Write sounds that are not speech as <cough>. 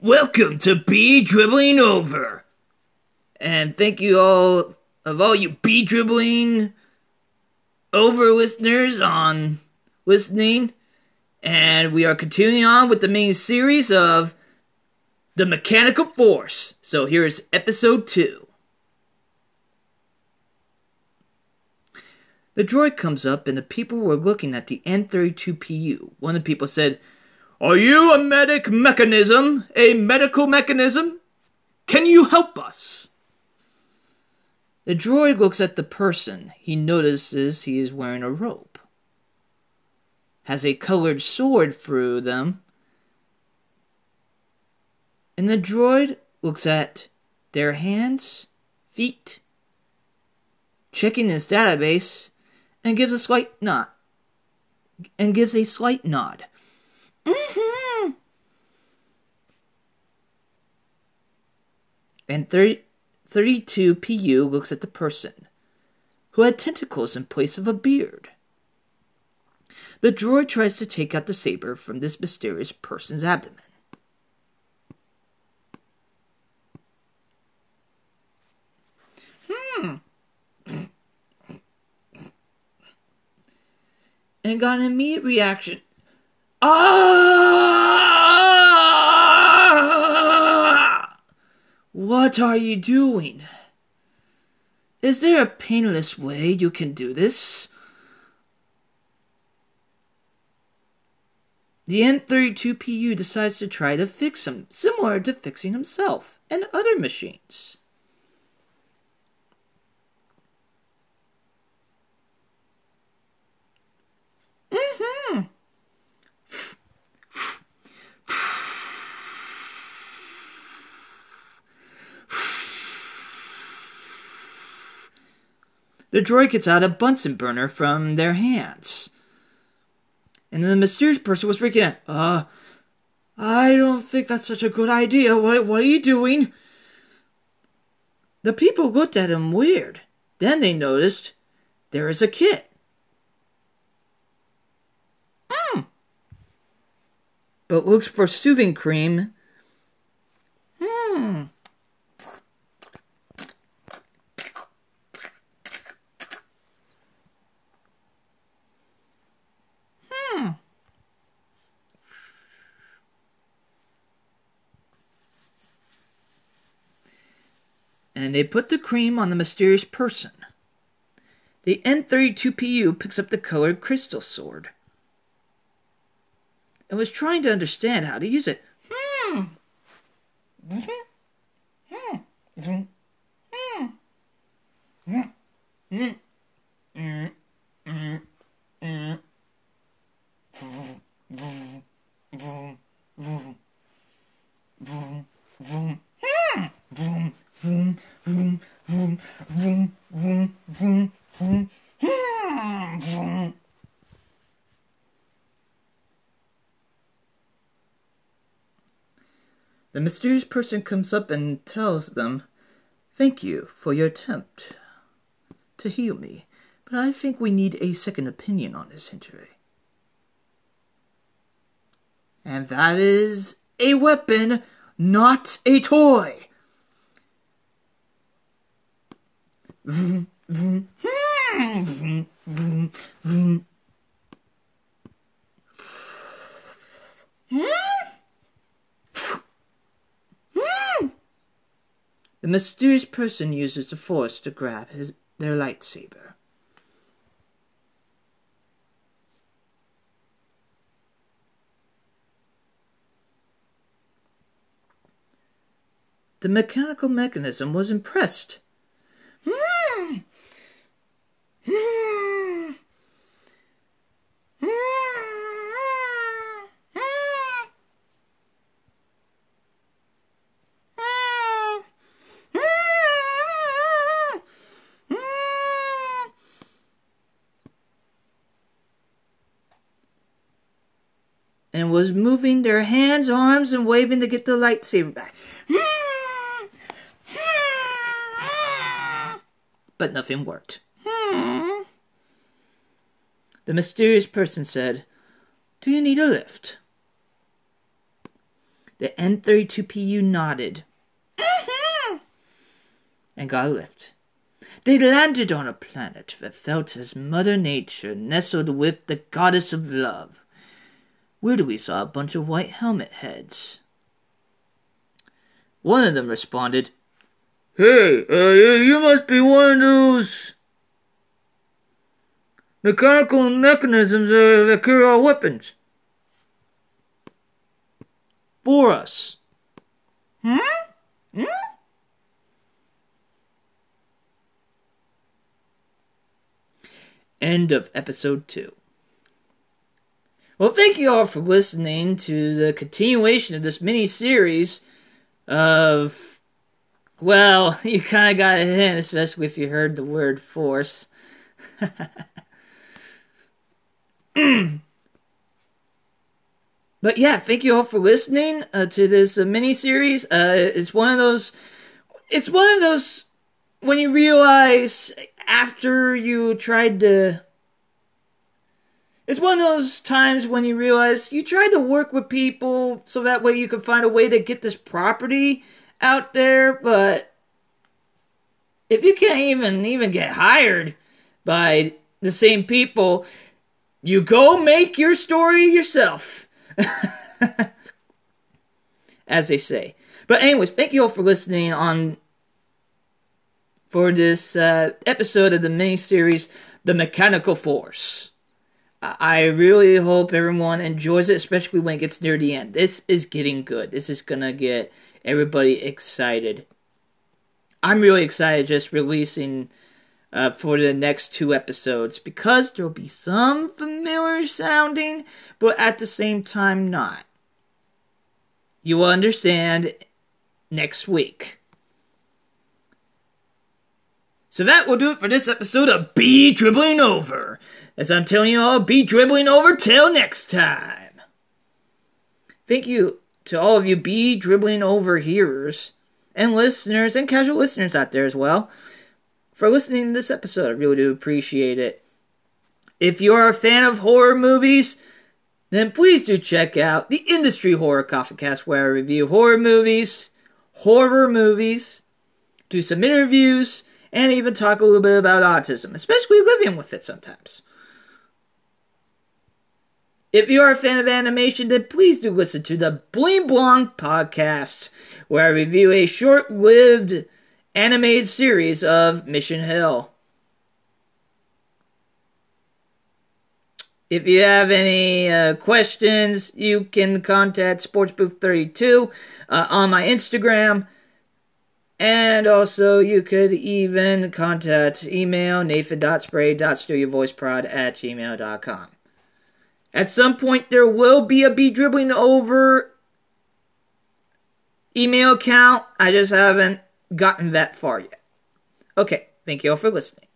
Welcome to Bee Dribbling Over. And thank you all of all you Bee Dribbling Over listeners on listening. And we are continuing on with the main series of The Mechanical Force. So here's episode 2. The droid comes up, and the people were looking at the N32PU. One of the people said, Are you a medic mechanism? A medical mechanism? Can you help us? The droid looks at the person. He notices he is wearing a robe. Has a colored sword through them. And the droid looks at their hands, feet, checking his database, and gives a slight nod. And gives a slight nod. Mm-hmm. And 30, 32 PU looks at the person, who had tentacles in place of a beard. The droid tries to take out the saber from this mysterious person's abdomen. Hmm. and got an immediate reaction. Ah! What are you doing? Is there a painless way you can do this? The N32PU decides to try to fix him, similar to fixing himself and other machines. Mm-hmm. The droid gets out a Bunsen burner from their hands. And the mysterious person was freaking out. Uh, I don't think that's such a good idea. What, what are you doing? The people looked at him weird. Then they noticed there is a kit. but looks for soothing cream. Hmm. Hmm. And they put the cream on the mysterious person. The N32PU picks up the colored crystal sword and was trying to understand how to use it. Hmm. Hmm. Hmm. Hmm. The mysterious person comes up and tells them, Thank you for your attempt to heal me, but I think we need a second opinion on this injury. And that is a weapon, not a toy. <laughs> Hmm. Mysterious person uses the force to grab his, their lightsaber. The mechanical mechanism was impressed. Hmm. Was moving their hands, arms, and waving to get the lightsaber back. But nothing worked. The mysterious person said, Do you need a lift? The N32PU nodded and got a lift. They landed on a planet that felt as Mother Nature nestled with the goddess of love. Where do we saw a bunch of white helmet heads. One of them responded, Hey, uh, you must be one of those mechanical mechanisms uh, that carry our weapons. For us. Hmm? Hmm? End of episode 2. Well, thank you all for listening to the continuation of this mini series of. Well, <laughs> you kind of got a hint, especially if you heard the word force. <laughs> but yeah, thank you all for listening uh, to this uh, mini series. Uh, it's one of those. It's one of those when you realize after you tried to it's one of those times when you realize you tried to work with people so that way you could find a way to get this property out there, but if you can't even even get hired by the same people, you go make your story yourself. <laughs> As they say. But anyways, thank you all for listening on for this uh, episode of the mini series, The Mechanical Force. I really hope everyone enjoys it, especially when it gets near the end. This is getting good. This is gonna get everybody excited. I'm really excited just releasing uh, for the next two episodes because there'll be some familiar sounding, but at the same time not. You will understand next week. So that will do it for this episode of Be Dribbling Over. As I'm telling you all, be dribbling over till next time. Thank you to all of you be dribbling over hearers and listeners and casual listeners out there as well for listening to this episode. I really do appreciate it. If you're a fan of horror movies, then please do check out the Industry Horror Coffee Cast where I review horror movies, horror movies, do some interviews, and even talk a little bit about autism, especially living with it sometimes. If you are a fan of animation, then please do listen to the Bling Blonde podcast, where I review a short lived animated series of Mission Hill. If you have any uh, questions, you can contact SportsBooth32 uh, on my Instagram. And also, you could even contact email nathan.spray.studiovoiceprod at gmail.com. At some point, there will be a be dribbling over email account. I just haven't gotten that far yet. Okay, thank you all for listening.